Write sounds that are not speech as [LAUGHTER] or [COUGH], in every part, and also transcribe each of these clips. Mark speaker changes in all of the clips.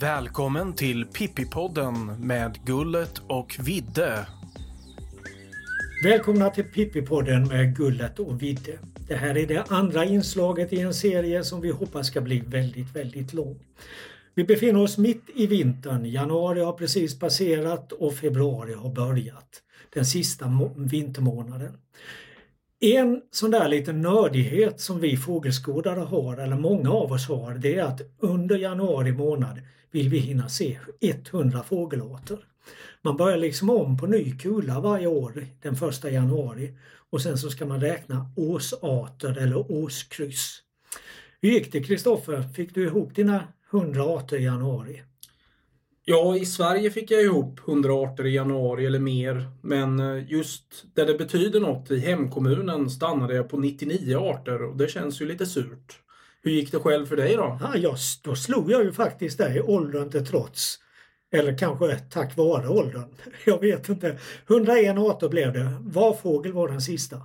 Speaker 1: Välkommen till Pippipodden med Gullet och Vidde.
Speaker 2: Välkomna till Pippipodden med Gullet och Vidde. Det här är det andra inslaget i en serie som vi hoppas ska bli väldigt, väldigt lång. Vi befinner oss mitt i vintern. Januari har precis passerat och februari har börjat. Den sista vintermånaden. En sån där liten nördighet som vi fågelskådare har, eller många av oss har, det är att under januari månad vill vi hinna se 100 fågelarter. Man börjar liksom om på ny kula varje år den första januari och sen så ska man räkna årsarter eller årskryss. Hur gick det Kristoffer? Fick du ihop dina 100 arter i januari?
Speaker 3: Ja, i Sverige fick jag ihop 100 arter i januari eller mer. Men eh, just där det betyder något i hemkommunen stannade jag på 99 arter och det känns ju lite surt. Hur gick det själv för dig då?
Speaker 2: Ja, jag, då slog jag ju faktiskt dig, åldern till trots. Eller kanske tack vare åldern. [LAUGHS] Jag vet inte. 101 arter blev det. Varfågel var den sista.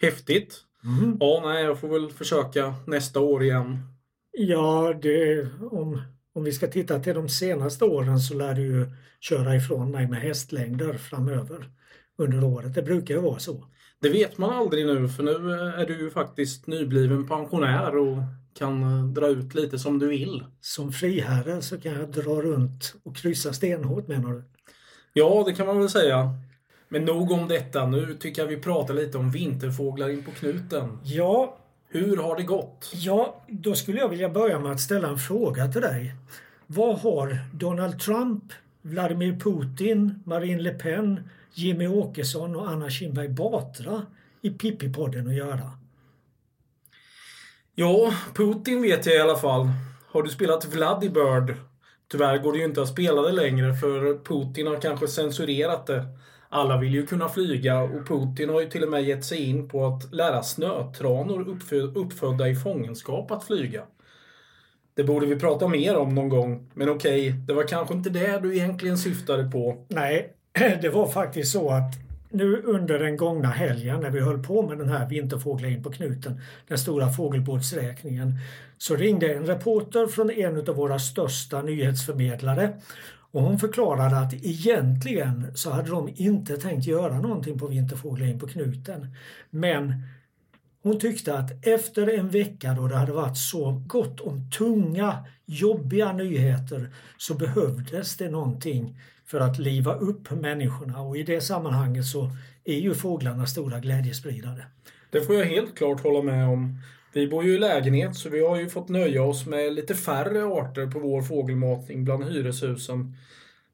Speaker 3: Häftigt. Mm. Ja, nej, jag får väl försöka nästa år igen.
Speaker 2: Ja, det, om, om vi ska titta till de senaste åren så lär du ju köra ifrån mig med hästlängder framöver under året. Det brukar ju vara så.
Speaker 3: Det vet man aldrig nu för nu är du ju faktiskt nybliven pensionär och kan eh, dra ut lite som du vill.
Speaker 2: Som friherre så kan jag dra runt och kryssa stenhårt menar du?
Speaker 3: Ja, det kan man väl säga. Men nog om detta. Nu tycker jag vi pratar lite om vinterfåglar in på knuten.
Speaker 2: Ja.
Speaker 3: Hur har det gått?
Speaker 2: Ja, då skulle jag vilja börja med att ställa en fråga till dig. Vad har Donald Trump, Vladimir Putin, Marine Le Pen, Jimmy Åkesson och Anna Kinberg Batra i Pippi-podden att göra?
Speaker 3: Ja, Putin vet jag i alla fall. Har du spelat Vladibird? Tyvärr går det ju inte att spela det längre för Putin har kanske censurerat det. Alla vill ju kunna flyga och Putin har ju till och med gett sig in på att lära snötranor uppfö uppfödda i fångenskap att flyga. Det borde vi prata mer om någon gång. Men okej, det var kanske inte det du egentligen syftade på.
Speaker 2: Nej, [CLEARS THROAT] det var faktiskt så att nu under den gångna helgen när vi höll på med den här Vinterfåglar in på knuten, den stora fågelbåtsräkningen, så ringde en reporter från en av våra största nyhetsförmedlare och hon förklarade att egentligen så hade de inte tänkt göra någonting på Vinterfåglar på knuten. Men hon tyckte att efter en vecka då det hade varit så gott om tunga, jobbiga nyheter så behövdes det någonting för att liva upp människorna och i det sammanhanget så är ju fåglarna stora glädjespridare.
Speaker 3: Det får jag helt klart hålla med om. Vi bor ju i lägenhet så vi har ju fått nöja oss med lite färre arter på vår fågelmatning bland hyreshusen.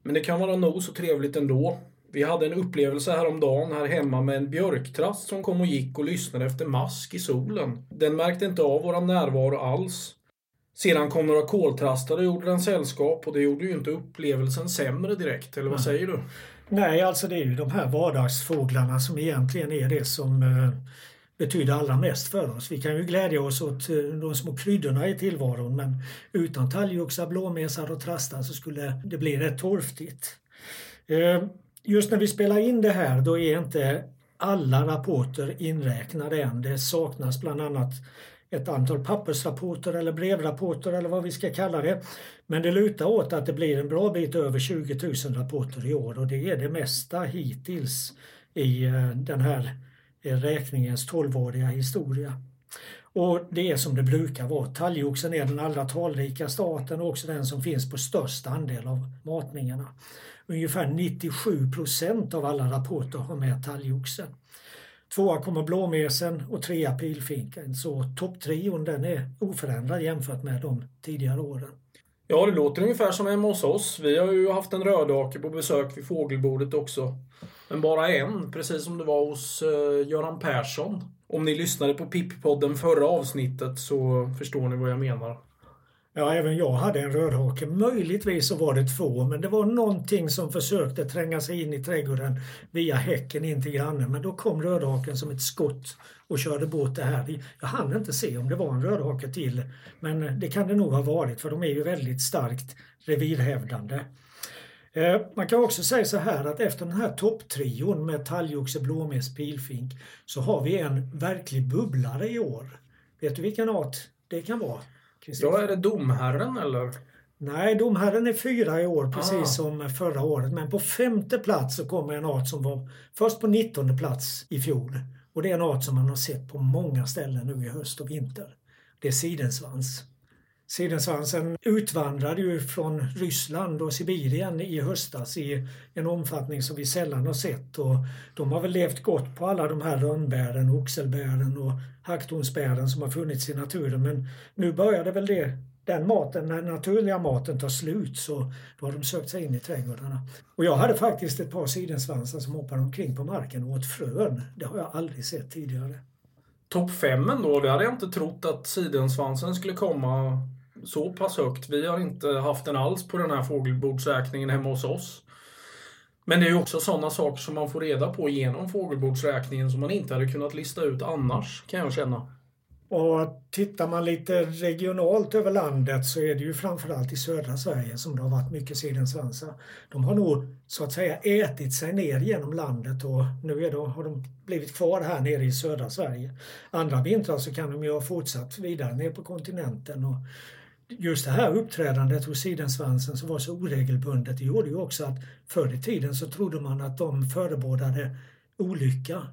Speaker 3: Men det kan vara nog så trevligt ändå. Vi hade en upplevelse häromdagen här hemma med en björktrast som kom och gick och lyssnade efter mask i solen. Den märkte inte av vår närvaro alls. Sedan kom några koltrastar och gjorde den sällskap och det gjorde ju inte upplevelsen sämre direkt, eller vad säger du?
Speaker 2: Nej, alltså det är ju de här vardagsfåglarna som egentligen är det som eh, betyder allra mest för oss. Vi kan ju glädja oss åt eh, de små kryddorna i tillvaron men utan talgoxar, blåmesar och trastar så skulle det bli rätt torftigt. Eh, just när vi spelar in det här då är inte alla rapporter inräknade än. Det saknas bland annat ett antal pappersrapporter eller brevrapporter eller vad vi ska kalla det. Men det lutar åt att det blir en bra bit över 20 000 rapporter i år och det är det mesta hittills i eh, den här räkningens tolvåriga historia. Och det är som det brukar vara. Talgoxen är den allra talrikaste arten och också den som finns på störst andel av matningarna. Ungefär 97 procent av alla rapporter har med talgoxen. Tvåa kommer blåmesen och trea pilfinken. Så topptrion den är oförändrad jämfört med de tidigare åren.
Speaker 3: Ja, det låter ungefär som hemma hos oss. Vi har ju haft en rödhake på besök vid fågelbordet också. Men bara en, precis som det var hos uh, Göran Persson. Om ni lyssnade på Pippipodden förra avsnittet så förstår ni vad jag menar.
Speaker 2: Ja, även jag hade en rödhake. Möjligtvis så var det två, men det var någonting som försökte tränga sig in i trädgården via häcken in till grannen. Men då kom rödhaken som ett skott och körde bort det här. Jag hann inte se om det var en rödhake till, men det kan det nog ha varit för de är ju väldigt starkt revirhävdande. Eh, man kan också säga så här att efter den här topptrion med talgoxe, blåmes, pilfink så har vi en verklig bubblare i år. Vet du vilken art det kan vara?
Speaker 3: Ja, är det domherren eller?
Speaker 2: Nej, domherren är fyra i år precis
Speaker 3: Ah.
Speaker 2: som förra året. Men på femte plats så kommer en art som var först på 19 plats i fjol. Och det är en art som man har sett på många ställen nu i höst och vinter. Det är sidensvans. Sidensvansen utvandrade ju från Ryssland och Sibirien i höstas i en omfattning som vi sällan har sett. Och de har väl levt gott på alla de här rönnbären, oxelbären och hacktornsbären som har funnits i naturen. Men nu började väl det den maten, när den naturliga maten tar slut så då har de sökt sig in i trädgårdarna. Och jag hade faktiskt ett par sidensvansar som hoppade omkring på marken och åt frön. Det har jag aldrig sett tidigare.
Speaker 3: Topp femmen då, det hade jag inte trott att sidensvansen skulle komma så pass högt. Vi har inte haft den alls på den här fågelbordsräkningen hemma hos oss. Men det är ju också sådana saker som man får reda på genom fågelbordsräkningen som man inte hade kunnat lista ut annars, kan jag känna.
Speaker 2: Och tittar man lite regionalt över landet så är det ju framförallt i södra Sverige som det har varit mycket sidensvansar. De har nog så att säga ätit sig ner genom landet och nu är de, har de blivit kvar här nere i södra Sverige. Andra vintrar så kan de ju ha fortsatt vidare ner på kontinenten. Och just det här uppträdandet hos sidensvansen som var så oregelbundet det gjorde ju också att förr i tiden så trodde man att de förebådade olycka.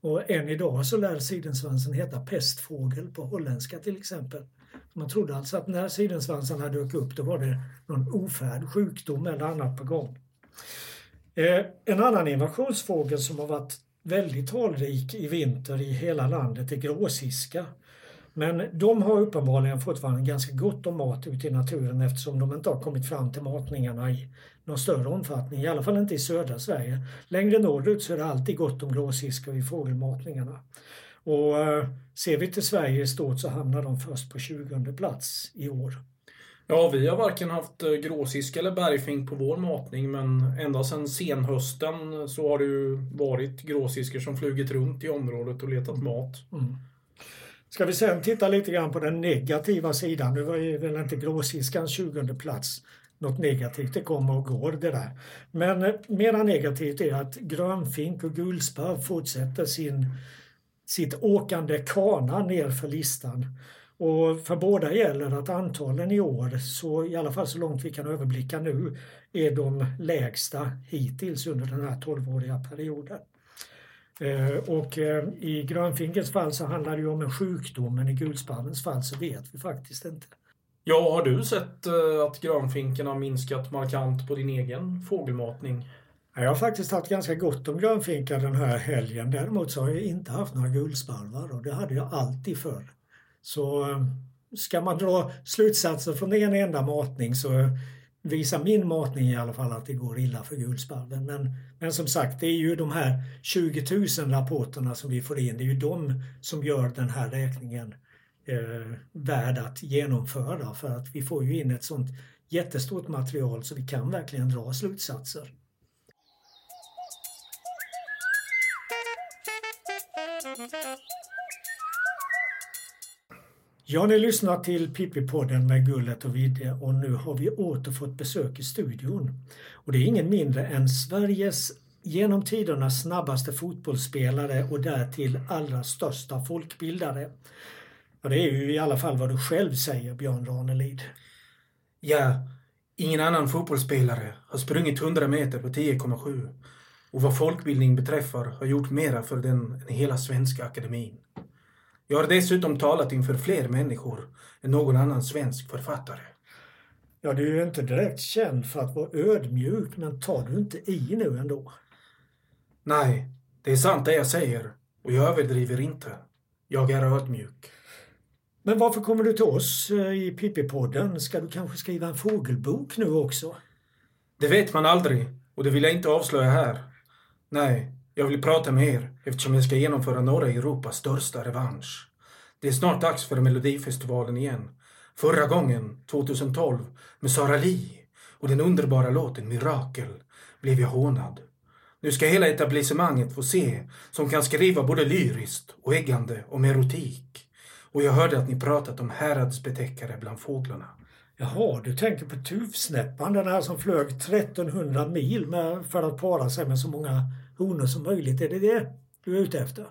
Speaker 2: Och än idag så lär sidensvansen heta pestfågel på holländska till exempel. Man trodde alltså att när sidensvansarna dök upp då var det någon ofärd, sjukdom eller annat på gång. Eh, en annan invasionsfågel som har varit väldigt talrik i vinter i hela landet är gråsiska. Men de har uppenbarligen fortfarande ganska gott om mat ute i naturen eftersom de inte har kommit fram till matningarna i någon större omfattning, i alla fall inte i södra Sverige. Längre norrut så är det alltid gott om gråsiskor i fågelmatningarna. Och eh, ser vi till Sverige i stort så hamnar de först på 20 plats i år.
Speaker 3: Ja, vi har varken haft eh, gråsisk eller bergfink på vår matning, men ända sedan senhösten så har det ju varit gråsiskor som flugit runt i området och letat mat.
Speaker 2: Mm. Ska vi sen titta lite grann på den negativa sidan. Nu var ju väl inte gråsiskans 20 plats något negativt. Det kommer och går det där. Men eh, mera negativt är att grönfink och gulsparv fortsätter sin, sitt åkande kana ner för listan. Och för båda gäller att antalen i år, så i alla fall så långt vi kan överblicka nu, är de lägsta hittills under den här 12-åriga perioden. Eh, Och eh, i grönfinkens fall så handlar det om en sjukdom men i gulsparvens fall så vet vi faktiskt inte.
Speaker 3: Ja, har du sett eh, att grönfinken har minskat markant på din egen fågelmatning?
Speaker 2: Jag har faktiskt haft ganska gott om grönfinkar den här helgen. Däremot så har jag inte haft några gulsparvar och det hade jag alltid förr. Så ska man dra slutsatser från en enda matning så visar min matning i alla fall att det går illa för gulsparven. Men, men som sagt, det är ju de här 20 000 rapporterna som vi får in, det är ju de som gör den här räkningen eh, värd att genomföra för att vi får ju in ett sånt jättestort material så vi kan verkligen dra slutsatser. Ja, ni lyssnar till Pippi-podden med Gullet och Vidde och nu har vi åter fått besök i studion. Och det är ingen mindre än Sveriges genom tiderna snabbaste fotbollsspelare och därtill allra största folkbildare. Ja, det är ju i alla fall vad du själv säger, Björn Ranelid.
Speaker 3: Ja, ingen annan fotbollsspelare har sprungit 100 meter på 10,7 och vad folkbildning beträffar har gjort mera för den än hela Svenska Akademin. Jag har dessutom talat inför fler människor än någon annan svensk författare.
Speaker 2: Ja, du är ju inte direkt känd för att vara ödmjuk, men tar du inte i nu ändå?
Speaker 3: Nej, det är sant det jag säger och jag överdriver inte. Jag är ödmjuk.
Speaker 2: Men varför kommer du till oss eh, i Pippi-podden? Ska du kanske skriva en fågelbok nu också?
Speaker 3: Det vet man aldrig och det vill jag inte avslöja här. Nej, jag vill prata med er eftersom jag ska genomföra norra Europas största revansch. Det är snart dags för Melodifestivalen igen. Förra gången, 2012, med Sara Li och den underbara låten Mirakel blev jag hånad. Nu ska hela etablissemanget få se som kan skriva både lyriskt och äggande om erotik. Och jag hörde att ni pratat om häradsbetäckare bland fåglarna.
Speaker 2: Jaha, du tänker på tuvsnäppan, den här som flög 1300 mil med, för att para sig med så många bonus som möjligt. Är det det du är ute efter?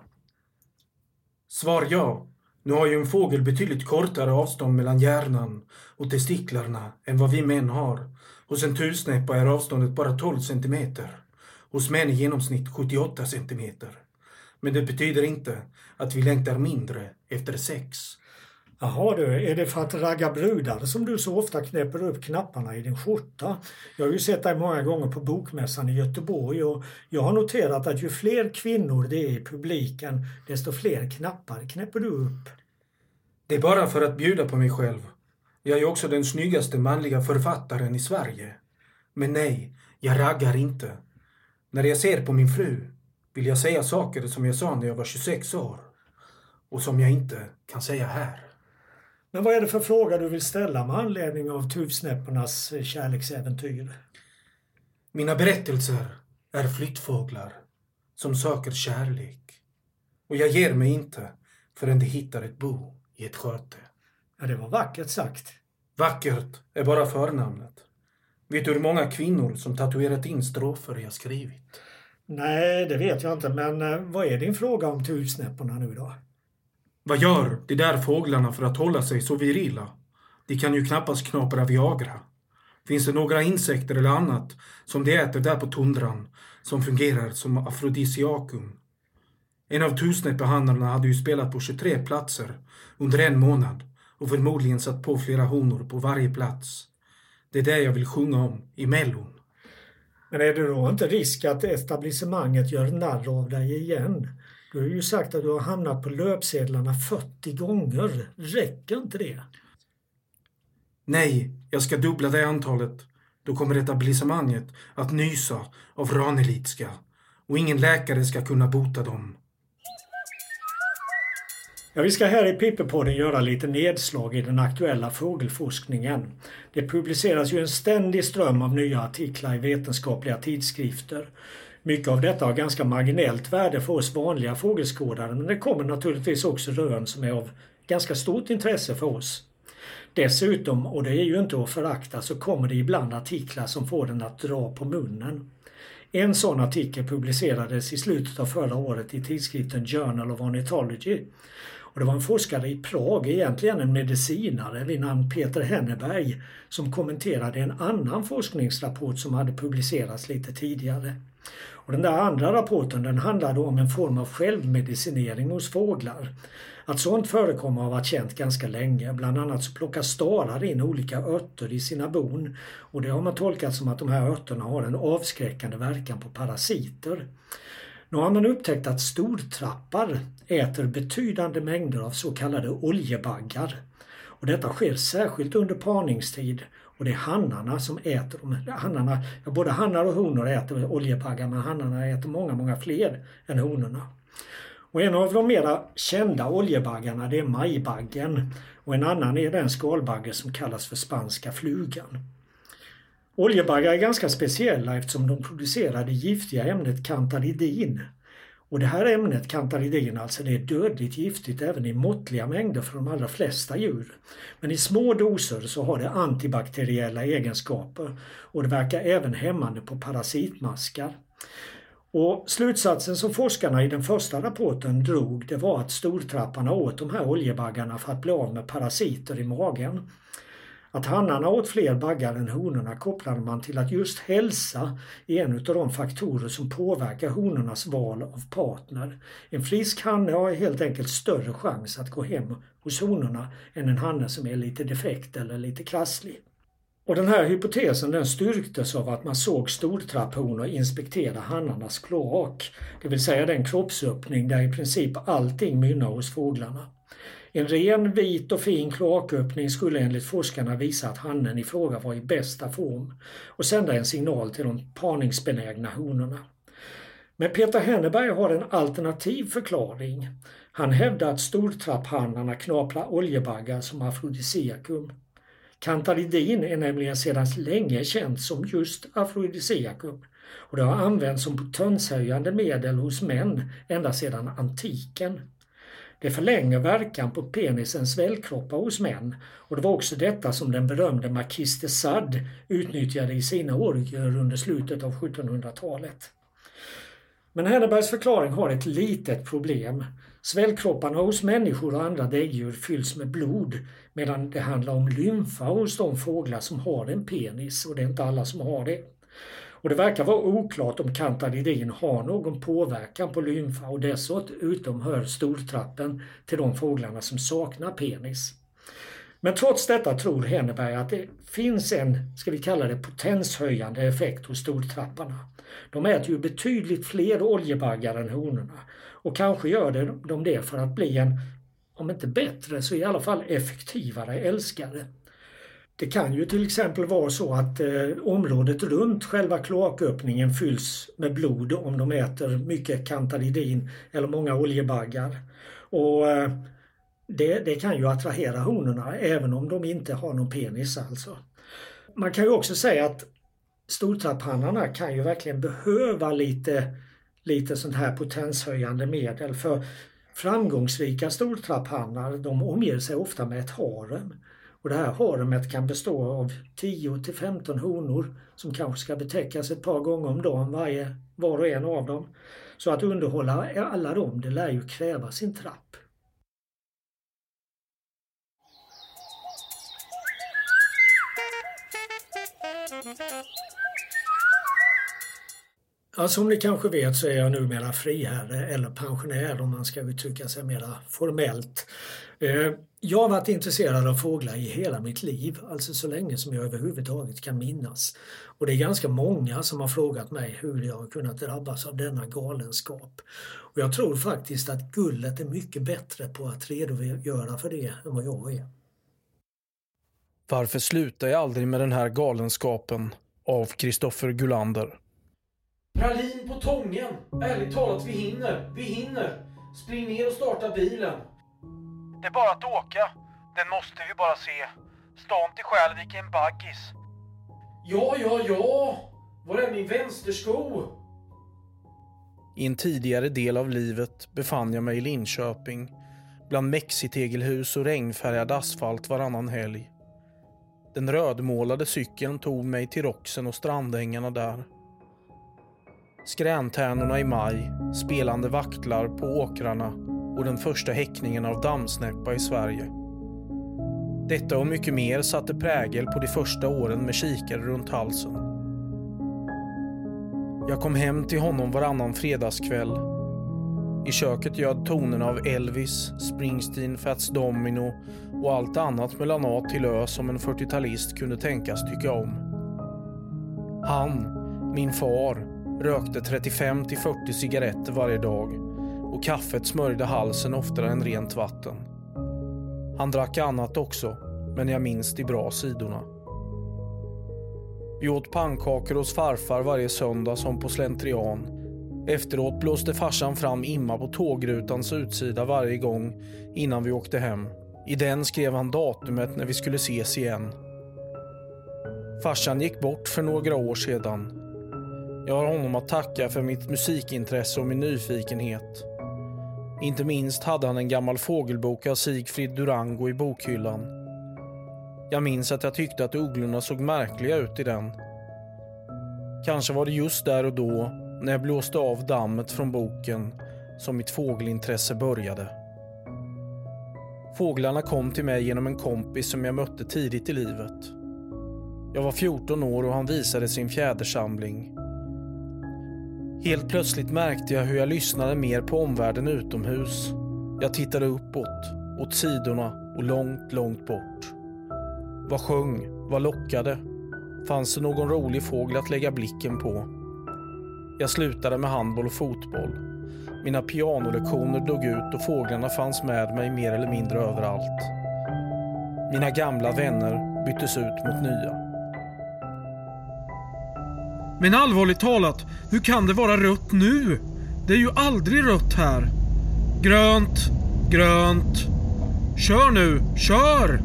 Speaker 3: Svar ja. Nu har ju en fågel betydligt kortare avstånd mellan hjärnan och testiklarna än vad vi män har. Hos en tusnäppa är avståndet bara 12 centimeter. Hos män i genomsnitt 78 centimeter. Men det betyder inte att vi längtar mindre efter sex.
Speaker 2: Jaha du, är det för att ragga brudar som du så ofta knäpper upp knapparna i din skjorta? Jag har ju sett dig många gånger på Bokmässan i Göteborg och jag har noterat att ju fler kvinnor det är i publiken desto fler knappar knäpper du upp.
Speaker 3: Det är bara för att bjuda på mig själv. Jag är också den snyggaste manliga författaren i Sverige. Men nej, jag raggar inte. När jag ser på min fru vill jag säga saker som jag sa när jag var 26 år och som jag inte kan säga här.
Speaker 2: Men vad är det för fråga du vill ställa med anledning av tuvsnäppornas kärleksäventyr?
Speaker 3: Mina berättelser är flyttfåglar som söker kärlek. Och jag ger mig inte förrän de hittar ett bo i ett sköte.
Speaker 2: Ja, det var vackert sagt.
Speaker 3: Vackert är bara förnamnet. Vet du hur många kvinnor som tatuerat in strofer jag skrivit?
Speaker 2: Nej, det vet jag inte, men eh, vad är din fråga om tuvsnäpporna nu då?
Speaker 3: Vad gör de där fåglarna för att hålla sig så virila? De kan ju knappast knapra Viagra. Finns det några insekter eller annat som de äter där på tundran som fungerar som afrodisiakum? En av tusnäppehannarna hade ju spelat på 23 platser under en månad och förmodligen satt på flera honor på varje plats. Det är det jag vill sjunga om i Mellon.
Speaker 2: Men är det då inte risk att etablissemanget gör narr av dig igen? Du har ju sagt att du har hamnat på löpsedlarna 40 gånger. Räcker inte det?
Speaker 3: Nej, jag ska dubbla det antalet. Då kommer etablissemanget att nysa av Ranelidska och ingen läkare ska kunna bota dem.
Speaker 2: Ja, vi ska här i Pippepodden göra lite nedslag i den aktuella fågelforskningen. Det publiceras ju en ständig ström av nya artiklar i vetenskapliga tidskrifter. Mycket av detta har ganska marginellt värde för oss vanliga fågelskådare men det kommer naturligtvis också rön som är av ganska stort intresse för oss. Dessutom, och det är ju inte att förakta, så kommer det ibland artiklar som får den att dra på munnen. En sån artikel publicerades i slutet av förra året i tidskriften Journal of Ornithology. Och det var en forskare i Prag, egentligen en medicinare vid namn Peter Henneberg, som kommenterade en annan forskningsrapport som hade publicerats lite tidigare. Och den där andra rapporten den handlade om en form av självmedicinering hos fåglar. Att sånt förekommer har varit känt ganska länge. Bland annat så plockar starar in olika örter i sina bon och det har man tolkat som att de här örterna har en avskräckande verkan på parasiter. Nu har man upptäckt att stortrappar äter betydande mängder av så kallade oljebaggar. Och detta sker särskilt under parningstid och det är hannarna som äter dem. Hannarna, ja, både hannar och honor äter oljepaggar men hannarna äter många, många fler än honorna. Och en av de mera kända oljebaggarna det är majbaggen och en annan är den skalbagge som kallas för spanska flugan. Oljebaggar är ganska speciella eftersom de producerar det giftiga ämnet kantaridin. Och det här ämnet, kantaridin, alltså det är dödligt giftigt även i måttliga mängder för de allra flesta djur. Men i små doser så har det antibakteriella egenskaper och det verkar även hämmande på parasitmaskar. Och slutsatsen som forskarna i den första rapporten drog det var att stortrapparna åt de här oljebaggarna för att bli av med parasiter i magen. Att hannarna åt fler baggar än honorna kopplade man till att just hälsa är en av de faktorer som påverkar honornas val av partner. En frisk hanne har helt enkelt större chans att gå hem hos honorna än en hanne som är lite defekt eller lite krasslig. Och den här hypotesen den styrktes av att man såg stortrapphonor inspektera hannarnas kloak, det vill säga den kroppsöppning där i princip allting mynnar hos fåglarna. En ren, vit och fin kloaköppning skulle enligt forskarna visa att hannen i fråga var i bästa form och sända en signal till de parningsbenägna honorna. Men Peter Henneberg har en alternativ förklaring. Han hävdar att stortrapphannarna knaprar oljebaggar som afrodisiakum. Kantaridin är nämligen sedan länge känt som just afrodisiakum och det har använts som potenshöjande medel hos män ända sedan antiken. Det förlänger verkan på penisens svällkroppar hos män och det var också detta som den berömde Marquis de Sade utnyttjade i sina orgier under slutet av 1700-talet. Men Hennebergs förklaring har ett litet problem. Svällkropparna hos människor och andra däggdjur fylls med blod medan det handlar om lymfa hos de fåglar som har en penis och det är inte alla som har det. Och det verkar vara oklart om kantadidin har någon påverkan på lymfa och dessutom hör stortrappen till de fåglarna som saknar penis. Men trots detta tror Henneberg att det finns en, ska vi kalla det potenshöjande effekt hos stortrapparna. De äter ju betydligt fler oljebaggar än honorna och kanske gör de det för att bli en, om inte bättre så i alla fall effektivare älskare. Det kan ju till exempel vara så att eh, området runt själva kloaköppningen fylls med blod om de äter mycket kantadidin eller många oljebaggar. Och eh, det, det, kan ju attrahera honorna även om de inte har någon penis alltså. Man kan ju också säga att stortrapphannarna kan ju verkligen behöva lite, lite sånt här potenshöjande medel för framgångsrika stortrapphannar de omger sig ofta med ett harem. Och det här haremet kan bestå av 10 till 15 honor som kanske ska betäckas ett par gånger om dagen varje, var och en av dem. Så att underhålla alla dem, det lär ju kräva sin trapp. Ja, som ni kanske vet så är jag numera friherre eller pensionär om man ska uttrycka sig mera formellt. Eh, jag har varit intresserad av fåglar i hela mitt liv, alltså så länge som jag överhuvudtaget kan minnas. Och det är ganska många som har frågat mig hur jag har kunnat drabbas av denna galenskap. Och jag tror faktiskt att Gullet är mycket bättre på att redogöra för det än vad jag är.
Speaker 3: Varför slutar jag aldrig med den här galenskapen? Av Kristoffer Gulander.
Speaker 4: Pralin på Tången! Ärligt talat, vi hinner. Vi hinner. Spring ner och starta bilen.
Speaker 3: Det är bara att åka. Den måste vi bara se. Stan till Skälvik är en baggis.
Speaker 4: Ja, ja, ja. Var är min vänstersko?
Speaker 3: I en tidigare del av livet befann jag mig i Linköping bland mexitegelhus och regnfärgad asfalt varannan helg. Den rödmålade cykeln tog mig till Roxen och strandängarna där. Skräntärnorna i maj, spelande vaktlar på åkrarna och den första häckningen av dammsnäppa i Sverige. Detta och mycket mer satte prägel på de första åren med kikare runt halsen. Jag kom hem till honom varannan fredagskväll. I köket göd tonerna av Elvis, Springsteen, Fats Domino och allt annat mellan A till Ö som en 40-talist kunde tänkas tycka om. Han, min far, rökte 35 till 40 cigaretter varje dag och kaffet smörjde halsen oftare än rent vatten. Han drack annat också, men jag minns de bra sidorna. Vi åt pannkakor hos farfar varje söndag som på slentrian. Efteråt blåste farsan fram imma på tågrutans utsida varje gång innan vi åkte hem. I den skrev han datumet när vi skulle ses igen. Farsan gick bort för några år sedan. Jag har honom att tacka för mitt musikintresse och min nyfikenhet. Inte minst hade han en gammal fågelbok av Sigfrid Durango i bokhyllan. Jag minns att jag tyckte att ugglorna såg märkliga ut i den. Kanske var det just där och då, när jag blåste av dammet från boken, som mitt fågelintresse började. Fåglarna kom till mig genom en kompis som jag mötte tidigt i livet. Jag var 14 år och han visade sin fjädersamling. Helt plötsligt märkte jag hur jag lyssnade mer på omvärlden utomhus. Jag tittade uppåt, åt sidorna och långt, långt bort. Vad sjöng? Vad lockade? Fanns det någon rolig fågel att lägga blicken på? Jag slutade med handboll och fotboll. Mina pianolektioner dog ut och fåglarna fanns med mig mer eller mindre överallt. Mina gamla vänner byttes ut mot nya.
Speaker 5: Men allvarligt talat, hur kan det vara rött nu? Det är ju aldrig rött här. Grönt, grönt. Kör nu, kör!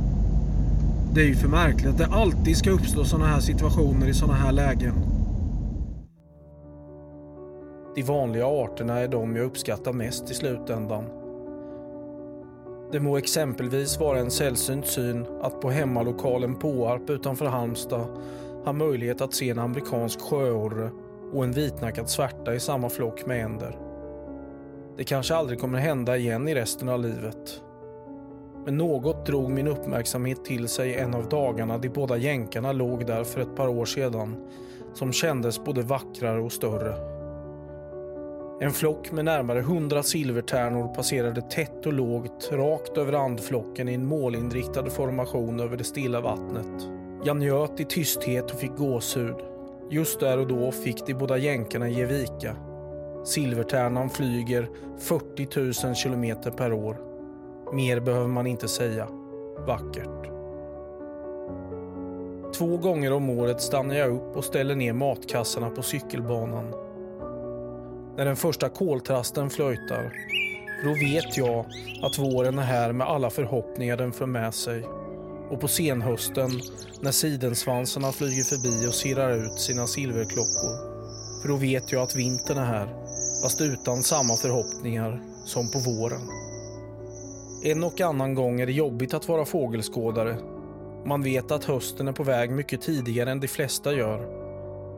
Speaker 5: Det är ju för märkligt att det alltid ska uppstå sådana här situationer i sådana här lägen.
Speaker 3: De vanliga arterna är de jag uppskattar mest i slutändan. Det må exempelvis vara en sällsynt syn att på hemmalokalen Påarp utanför Halmstad ha möjlighet att se en amerikansk sjöorre och en vitnackad svärta i samma flock med änder. Det kanske aldrig kommer hända igen i resten av livet. Men något drog min uppmärksamhet till sig en av dagarna de båda jänkarna låg där för ett par år sedan som kändes både vackrare och större. En flock med närmare hundra silvertärnor passerade tätt och lågt rakt över andflocken i en målinriktad formation över det stilla vattnet. Jag njöt i tysthet och fick gåshud. Just där och då fick de båda jänkarna ge vika. Silvertärnan flyger 40 000 kilometer per år. Mer behöver man inte säga. Vackert. Två gånger om året stannar jag upp och ställer ner matkassarna på cykelbanan. När den första koltrasten flöjtar, då vet jag att våren är här med alla förhoppningar den för med sig. Och på senhösten, när sidensvansarna flyger förbi och sirrar ut sina silverklockor, för då vet jag att vintern är här, fast utan samma förhoppningar som på våren. En och annan gång är det jobbigt att vara fågelskådare. Man vet att hösten är på väg mycket tidigare än de flesta gör.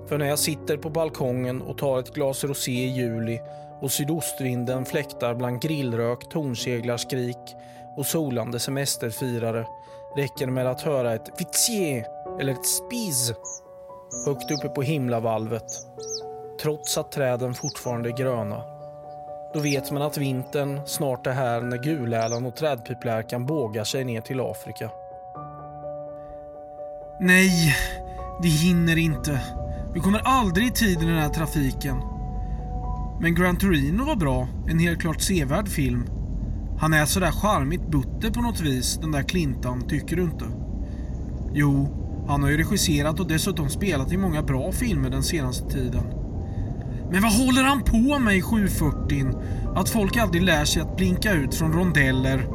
Speaker 3: För när jag sitter på balkongen och tar ett glas rosé i juli och sydostvinden fläktar bland grillrök, tornseglarskrik och solande semesterfirare räcker det med att höra ett vitsier eller ett spis högt uppe på himlavalvet trots att träden fortfarande är gröna. Då vet man att vintern snart är här när gulälan och trädpiplärkan bågar sig ner till Afrika.
Speaker 5: Nej, det hinner inte. Vi kommer aldrig i tid i den här trafiken. Men Gran Torino var bra. En helt klart sevärd film. Han är sådär charmigt butter på något vis, den där Clintan, tycker du inte? Jo, han har ju regisserat och dessutom spelat i många bra filmer den senaste tiden. Men vad håller han på med i 740? Att folk aldrig lär sig att blinka ut från rondeller.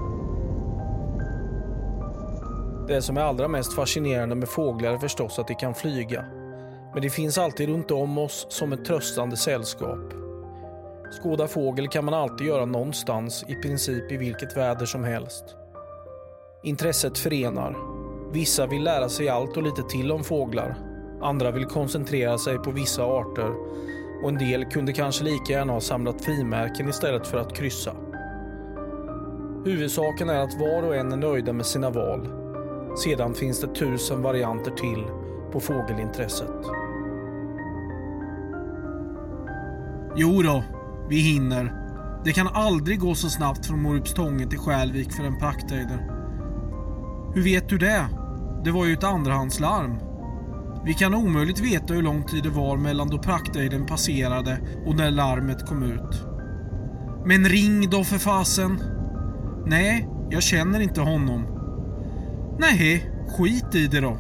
Speaker 3: Det som är allra mest fascinerande med fåglar är förstås att de kan flyga. Men det finns alltid runt om oss som ett tröstande sällskap. Skåda fågel kan man alltid göra någonstans, i princip i vilket väder som helst. Intresset förenar. Vissa vill lära sig allt och lite till om fåglar. Andra vill koncentrera sig på vissa arter och en del kunde kanske lika gärna ha samlat frimärken istället för att kryssa. Huvudsaken är att var och en är nöjda med sina val. Sedan finns det tusen varianter till på fågelintresset.
Speaker 5: Jo då, vi hinner. Det kan aldrig gå så snabbt från Morupstången till Skälvik för en praktöjder. Hur vet du det? Det var ju ett andrahandslarm. Vi kan omöjligt veta hur lång tid det var mellan då praktöjden passerade och när larmet kom ut. Men ring då för fasen. Nej, jag känner inte honom. Nej, skit i det då.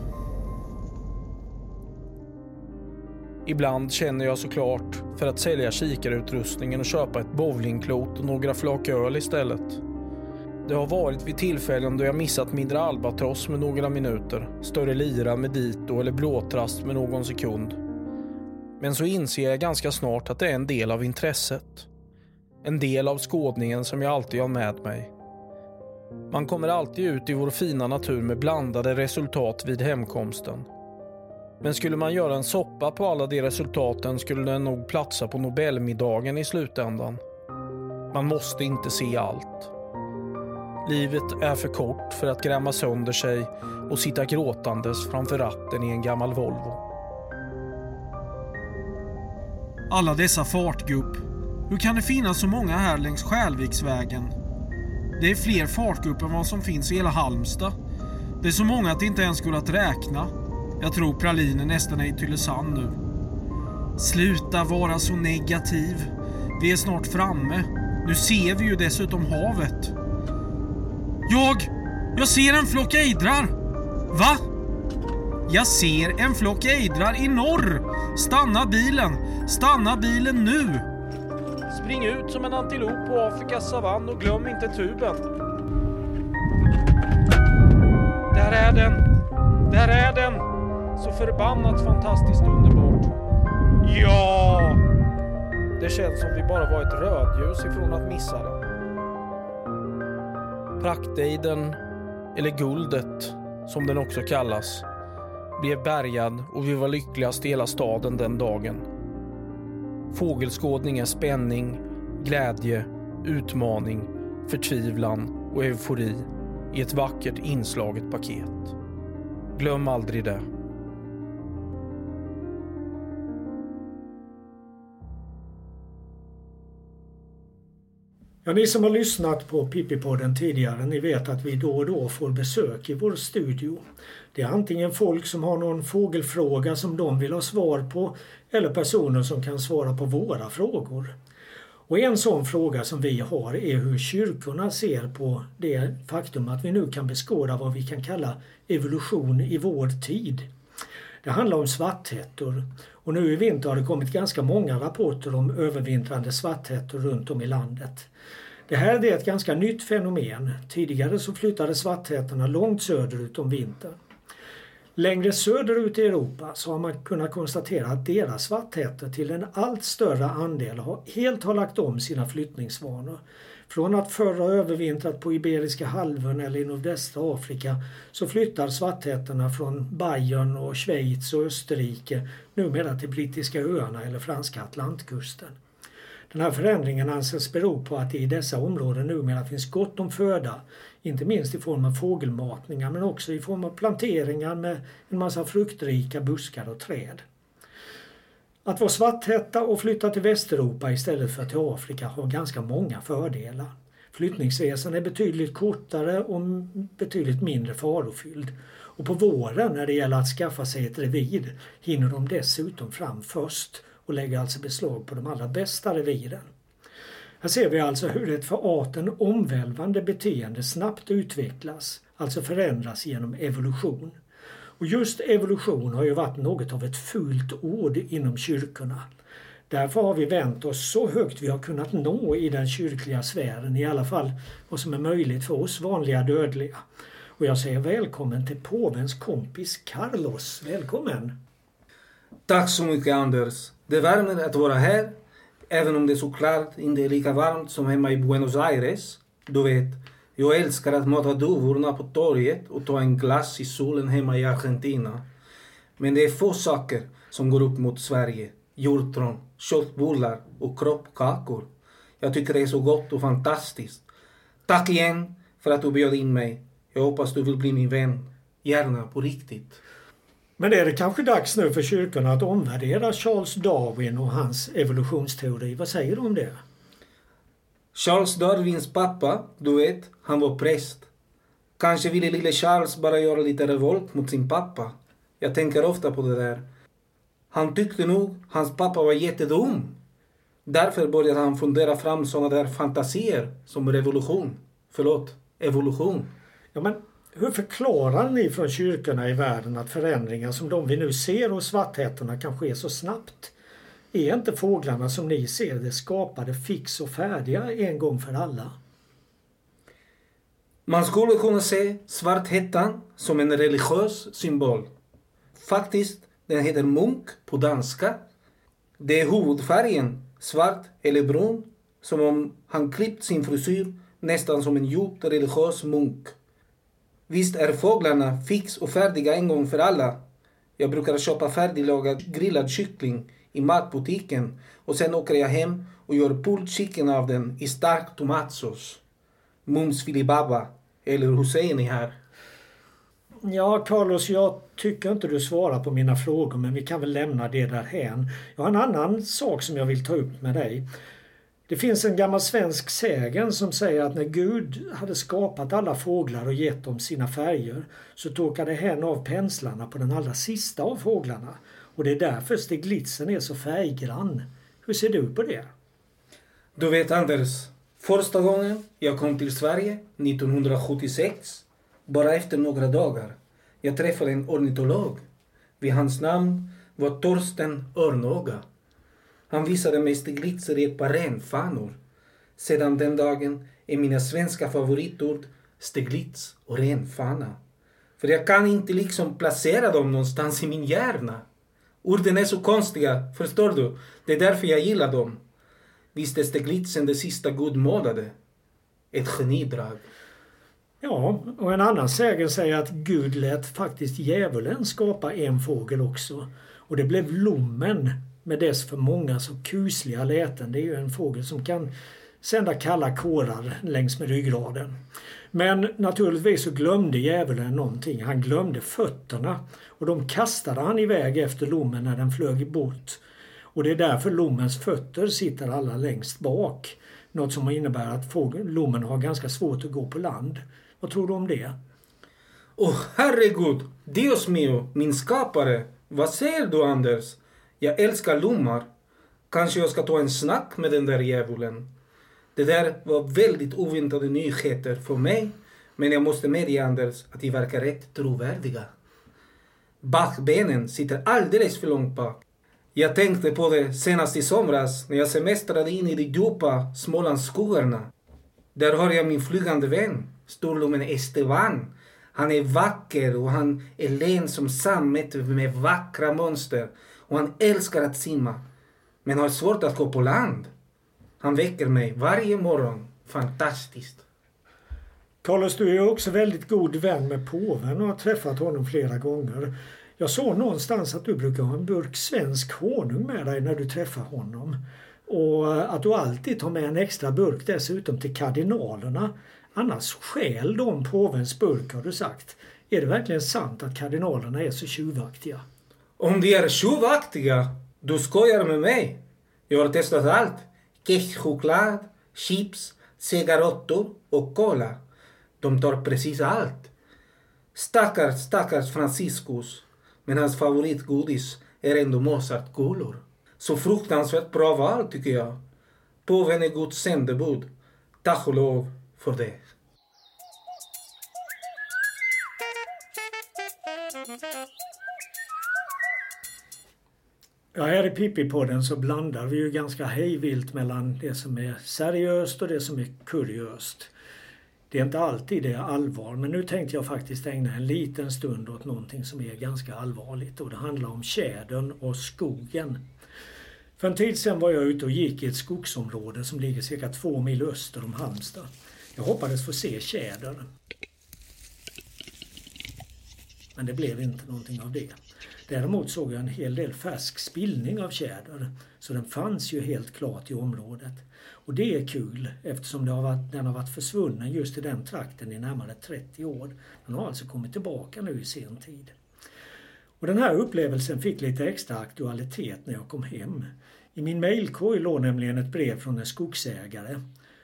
Speaker 3: Ibland känner jag såklart för att sälja kikarutrustningen och köpa ett bowlingklot och några flak öl istället. Det har varit vid tillfällen då jag missat mindre albatross med några minuter, större lira med dito eller blåtrast med någon sekund. Men så inser jag ganska snart att det är en del av intresset. En del av skådningen som jag alltid har med mig. Man kommer alltid ut i vår fina natur med blandade resultat vid hemkomsten. Men skulle man göra en soppa på alla de resultaten skulle den nog platsa på Nobelmiddagen i slutändan. Man måste inte se allt. Livet är för kort för att grämma sönder sig och sitta gråtandes framför ratten i en gammal Volvo.
Speaker 5: Alla dessa fartgupp. Hur kan det finnas så många här längs Skälviksvägen? Det är fler fartgupp än vad som finns i hela Halmstad. Det är så många att det inte ens går att räkna. Jag tror pralinen nästan är i Tylösand nu. Sluta vara så negativ. Vi är snart framme. Nu ser vi ju dessutom havet. Jag... Jag ser en flock ejdrar! Va? Jag ser en flock ejdrar i norr! Stanna bilen! Stanna bilen nu!
Speaker 3: Spring ut som en antilop på Afrikas savann och glöm inte tuben. Där är den! Där är den! Så förbannat fantastiskt underbart. Ja! Det känns som vi bara var ett rödljus ifrån att missa den.
Speaker 6: Praktejden, eller Guldet som den också kallas, blev bärgad och vi var lyckligast i hela staden den dagen. Fågelskådning är spänning, glädje, utmaning, förtvivlan och eufori i ett vackert inslaget paket. Glöm aldrig det.
Speaker 2: Ja, ni som har lyssnat på Pippi-podden tidigare, ni vet att vi då och då får besök i vår studio. Det är antingen folk som har någon fågelfråga som de vill ha svar på eller personer som kan svara på våra frågor. Och en sån fråga som vi har är hur kyrkorna ser på det faktum att vi nu kan beskåda vad vi kan kalla evolution i vår tid. Det handlar om svarthättor och nu i vinter har det kommit ganska många rapporter om övervintrande svarthättor runt om i landet. Det här är ett ganska nytt fenomen. Tidigare så flyttade svarthättorna långt söderut om vintern. Längre söderut i Europa så har man kunnat konstatera att deras svarthättor till en allt större andel har, helt har lagt om sina flyttningsvanor. Från att förr ha övervintrat på Iberiska halvön eller i nordvästra Afrika så flyttar svarthättorna från Bayern och Schweiz och Österrike numera till brittiska öarna eller franska Atlantkusten. Den här förändringen anses bero på att det i dessa områden numera finns gott om föda, inte minst i form av fågelmatningar men också i form av planteringar med en massa fruktrika buskar och träd. Att vara svarthätta och flytta till Västeuropa istället för till Afrika har ganska många fördelar. Flyttningsresan är betydligt kortare och betydligt mindre farofylld. Och på våren när det gäller att skaffa sig ett revir hinner de dessutom fram först och lägger alltså beslag på de allra bästa reviren. Här ser vi alltså hur ett för arten omvälvande beteende snabbt utvecklas, alltså förändras genom evolution. Och just evolution har ju varit något av ett fult ord inom kyrkorna. Därför har vi vänt oss så högt vi har kunnat nå i den kyrkliga sfären, i alla fall vad som är möjligt för oss vanliga dödliga. Och jag säger välkommen till påvens kompis Carlos. Välkommen!
Speaker 3: Tack så mycket Anders. Det värmer att vara här, även om det såklart inte är lika varmt som hemma i Buenos Aires. Du vet, jag älskar att mata duvorna på torget och ta en glass i solen hemma i Argentina. Men det är få saker som går upp mot Sverige. Hjortron, köttbullar och kroppkakor. Jag tycker det är så gott och fantastiskt. Tack igen för att du bjöd in mig. Jag hoppas du vill bli min vän. Gärna på riktigt.
Speaker 2: Men är det kanske dags nu för kyrkorna att omvärdera Charles Darwin och hans evolutionsteori? Vad säger du om det?
Speaker 3: Charles Darwins pappa, du vet, han var präst. Kanske ville lille Charles bara göra lite revolt mot sin pappa. Jag tänker ofta på det där. Han tyckte nog hans pappa var jättedum. Därför började han fundera fram sådana där fantasier som revolution. Förlåt, evolution.
Speaker 2: Ja, men hur förklarar ni från kyrkorna i världen att förändringar som de vi nu ser hos svarthättorna kan ske så snabbt? Är inte fåglarna som ni ser det skapade fix och färdiga en gång för alla?
Speaker 3: Man skulle kunna se svarthättan som en religiös symbol. Faktiskt, den heter munk på danska. Det är huvudfärgen, svart eller brun, som om han klippt sin frisyr nästan som en djupt religiös munk. Visst är fåglarna fix och färdiga en gång för alla. Jag brukar köpa färdiglagad grillad kyckling i matbutiken och sen åker jag hem och gör pulled chicken av den i stark tomatsås. Mums filibaba, eller hur säger ni här?
Speaker 2: Ja, Carlos, jag tycker inte du svarar på mina frågor men vi kan väl lämna det därhän. Jag har en annan sak som jag vill ta upp med dig. Det finns en gammal svensk sägen som säger att när Gud hade skapat alla fåglar och gett dem sina färger så torkade hen av penslarna på den allra sista av fåglarna. Och det är därför Stiglitzen är så färggrann. Hur ser du på det?
Speaker 3: Du vet Anders, första gången jag kom till Sverige 1976, bara efter några dagar, jag träffade en ornitolog. Vid hans namn var Torsten Örnåga. Han visade mig Stiglitzer i ett par renfanor. Sedan den dagen är mina svenska favoritord steglitz och renfana. För jag kan inte liksom placera dem någonstans i min hjärna. Orden är så konstiga, förstår du? Det är därför jag gillar dem. Visst är Stiglitzen det sista Gud målade? Ett genidrag.
Speaker 2: Ja, och en annan sägen säger att Gud lät faktiskt djävulen skapa en fågel också. Och det blev lommen med dess för många så kusliga läten. Det är ju en fågel som kan sända kalla kårar längs med ryggraden. Men naturligtvis så glömde djävulen någonting. Han glömde fötterna och de kastade han iväg efter lommen när den flög bort. Och det är därför lommens fötter sitter alla längst bak. Något som innebär att fågeln, lommen har ganska svårt att gå på land. Vad tror du om det?
Speaker 7: Åh oh, herregud! Dios mio, min skapare! Vad säger du Anders? Jag älskar lommar. Kanske jag ska ta en snack med den där djävulen. Det där var väldigt oväntade nyheter för mig, men jag måste medge Anders att de verkar rätt trovärdiga. Bakbenen sitter alldeles för långt bak. Jag tänkte på det senast i somras när jag semestrade in i de djupa Smålandsskogarna. Där har jag min flygande vän, storlommen Esteban. Han är vacker och han är len som sammet med vackra mönster och han älskar att simma, men har svårt att gå på land. Han väcker mig varje morgon. Fantastiskt.
Speaker 2: Carlos, du är också väldigt god vän med påven och har träffat honom flera gånger. Jag såg någonstans att du brukar ha en burk svensk honung med dig när du träffar honom. Och att du alltid tar med en extra burk dessutom till kardinalerna. Annars stjäl de påvens burk har du sagt. Är det verkligen sant att kardinalerna är så tjuvaktiga?
Speaker 7: Om de är tjuvaktiga, du skojar med mig. Jag har testat allt. Kexchoklad, chips, cigarettor och cola. De tar precis allt. Stackars, stackars Franciscus. Men hans favoritgodis är ändå Mozartkulor. Så fruktansvärt bra val tycker jag. Påven är Guds sändebud. Tack och lov för det.
Speaker 2: Ja, här i Pippi-podden så blandar vi ju ganska hejvilt mellan det som är seriöst och det som är kuriöst. Det är inte alltid det är allvar, men nu tänkte jag faktiskt ägna en liten stund åt någonting som är ganska allvarligt och det handlar om tjädern och skogen. För en tid sedan var jag ute och gick i ett skogsområde som ligger cirka två mil öster om Halmstad. Jag hoppades få se tjädern. Men det blev inte någonting av det. Däremot såg jag en hel del färsk spillning av tjäder, så den fanns ju helt klart i området. Och det är kul eftersom det har varit, den har varit försvunnen just i den trakten i närmare 30 år. Den har alltså kommit tillbaka nu i sen tid. Och den här upplevelsen fick lite extra aktualitet när jag kom hem. I min mejlkorg låg nämligen ett brev från en skogsägare.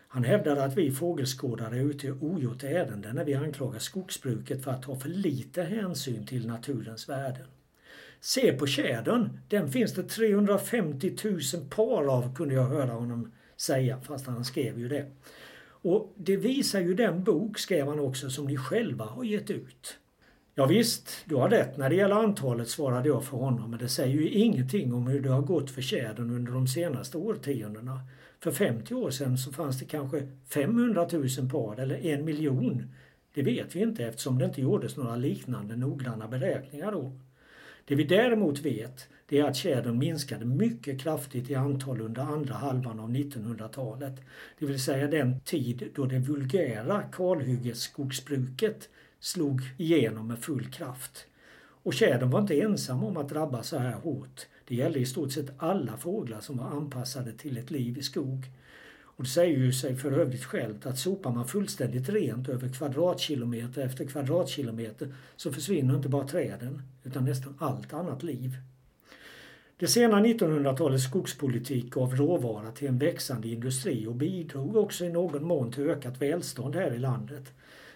Speaker 2: Han hävdade att vi fågelskådare är ute i ogjort ärende när vi anklagar skogsbruket för att ta för lite hänsyn till naturens värden. Se på tjädern, den finns det 350 000 par av kunde jag höra honom säga, fast han skrev ju det. Och det visar ju den bok, skrev han också, som ni själva har gett ut. Ja, visst, du har rätt när det gäller antalet svarade jag för honom, men det säger ju ingenting om hur det har gått för tjädern under de senaste årtiondena. För 50 år sedan så fanns det kanske 500 000 par eller en miljon. Det vet vi inte eftersom det inte gjordes några liknande noggranna beräkningar då. Det vi däremot vet det är att tjädern minskade mycket kraftigt i antal under andra halvan av 1900-talet. Det vill säga den tid då det vulgära kalhyggesskogsbruket slog igenom med full kraft. Och tjädern var inte ensam om att drabbas så här hårt. Det gällde i stort sett alla fåglar som var anpassade till ett liv i skog. Och det säger ju sig för övrigt självt att sopar man fullständigt rent över kvadratkilometer efter kvadratkilometer så försvinner inte bara träden utan nästan allt annat liv. Det sena 1900-talets skogspolitik gav råvara till en växande industri och bidrog också i någon mån till ökat välstånd här i landet.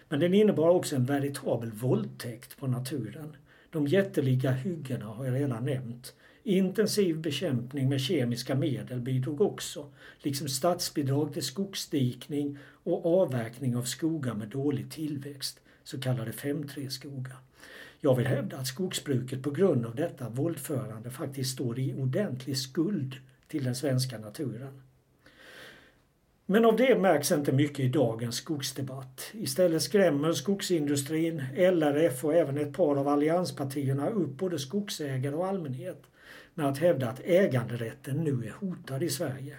Speaker 2: Men den innebar också en veritabel våldtäkt på naturen. De jättelika hyggena har jag redan nämnt. Intensiv bekämpning med kemiska medel bidrog också, liksom statsbidrag till skogsdikning och avverkning av skogar med dålig tillväxt, så kallade 5:3-skogar. Jag vill hävda att skogsbruket på grund av detta våldförande faktiskt står i ordentlig skuld till den svenska naturen. Men av det märks inte mycket i dagens skogsdebatt. Istället skrämmer skogsindustrin, LRF och även ett par av allianspartierna upp både skogsägare och allmänhet med att hävda att äganderätten nu är hotad i Sverige.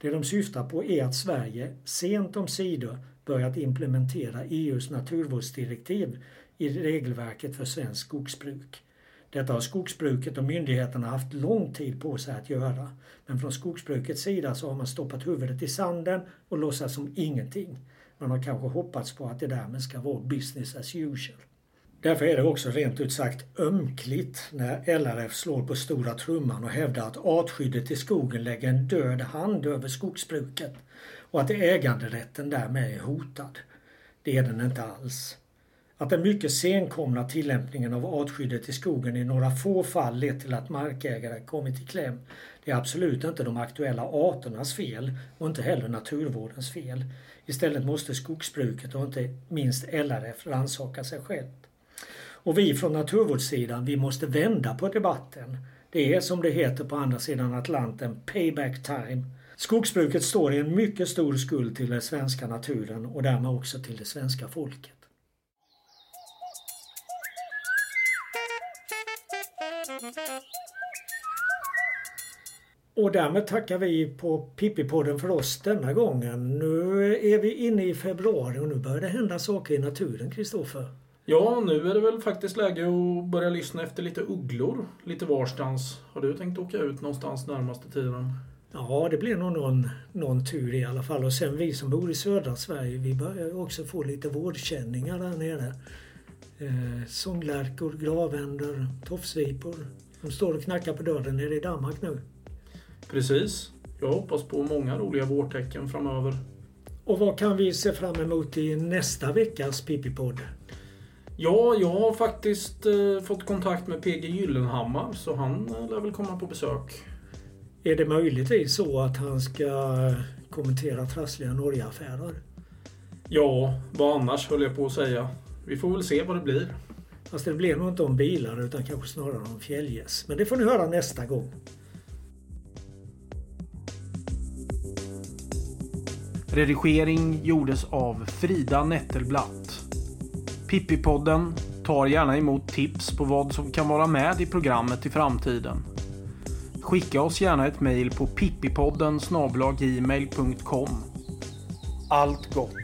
Speaker 2: Det de syftar på är att Sverige sent om sidor börjat implementera EUs naturvårdsdirektiv i regelverket för svenskt skogsbruk. Detta har skogsbruket och myndigheterna haft lång tid på sig att göra. Men från skogsbrukets sida så har man stoppat huvudet i sanden och låtsas som ingenting. Man har kanske hoppats på att det därmed ska vara business as usual. Därför är det också rent ut sagt ömkligt när LRF slår på stora trumman och hävdar att artskyddet i skogen lägger en död hand över skogsbruket och att äganderätten därmed är hotad. Det är den inte alls. Att den mycket senkomna tillämpningen av artskyddet i skogen i några få fall lett till att markägare kommit i kläm, det är absolut inte de aktuella arternas fel och inte heller naturvårdens fel. Istället måste skogsbruket och inte minst LRF rannsaka sig självt. Och vi från naturvårdssidan, vi måste vända på debatten. Det är som det heter på andra sidan Atlanten, payback time. Skogsbruket står i en mycket stor skuld till den svenska naturen och därmed också till det svenska folket. Och därmed tackar vi på Pippipodden för oss denna gången. Nu är vi inne i februari och nu börjar det hända saker i naturen, Kristoffer.
Speaker 4: Ja, nu är det väl faktiskt läge att börja lyssna efter lite ugglor lite varstans. Har du tänkt åka ut någonstans närmaste tiden?
Speaker 2: Ja, det blir nog någon, någon tur i alla fall. Och sen vi som bor i södra Sverige, vi börjar också få lite vårdkänningar där nere. Eh, sånglärkor, gravänder, tofsvipor. De står och knackar på dörren nere i Danmark nu.
Speaker 4: Precis. Jag hoppas på många roliga vårtecken framöver.
Speaker 2: Och vad kan vi se fram emot i nästa veckas Pippi-podd?
Speaker 4: Ja, jag har faktiskt eh, fått kontakt med PG Gyllenhammar så han eh, lär väl komma på besök.
Speaker 2: Är det möjligtvis så att han ska kommentera trassliga Norgeaffärer?
Speaker 4: Ja, vad annars höll jag på att säga. Vi får väl se vad det blir.
Speaker 2: Fast det blir nog inte om bilar utan kanske snarare om fjällgäss. Men det får ni höra nästa gång.
Speaker 3: Redigering gjordes av Frida Nettelblatt. Pippipodden tar gärna emot tips på vad som kan vara med i programmet i framtiden. Skicka oss gärna ett mejl på pippipodden gmail.com. Allt gott!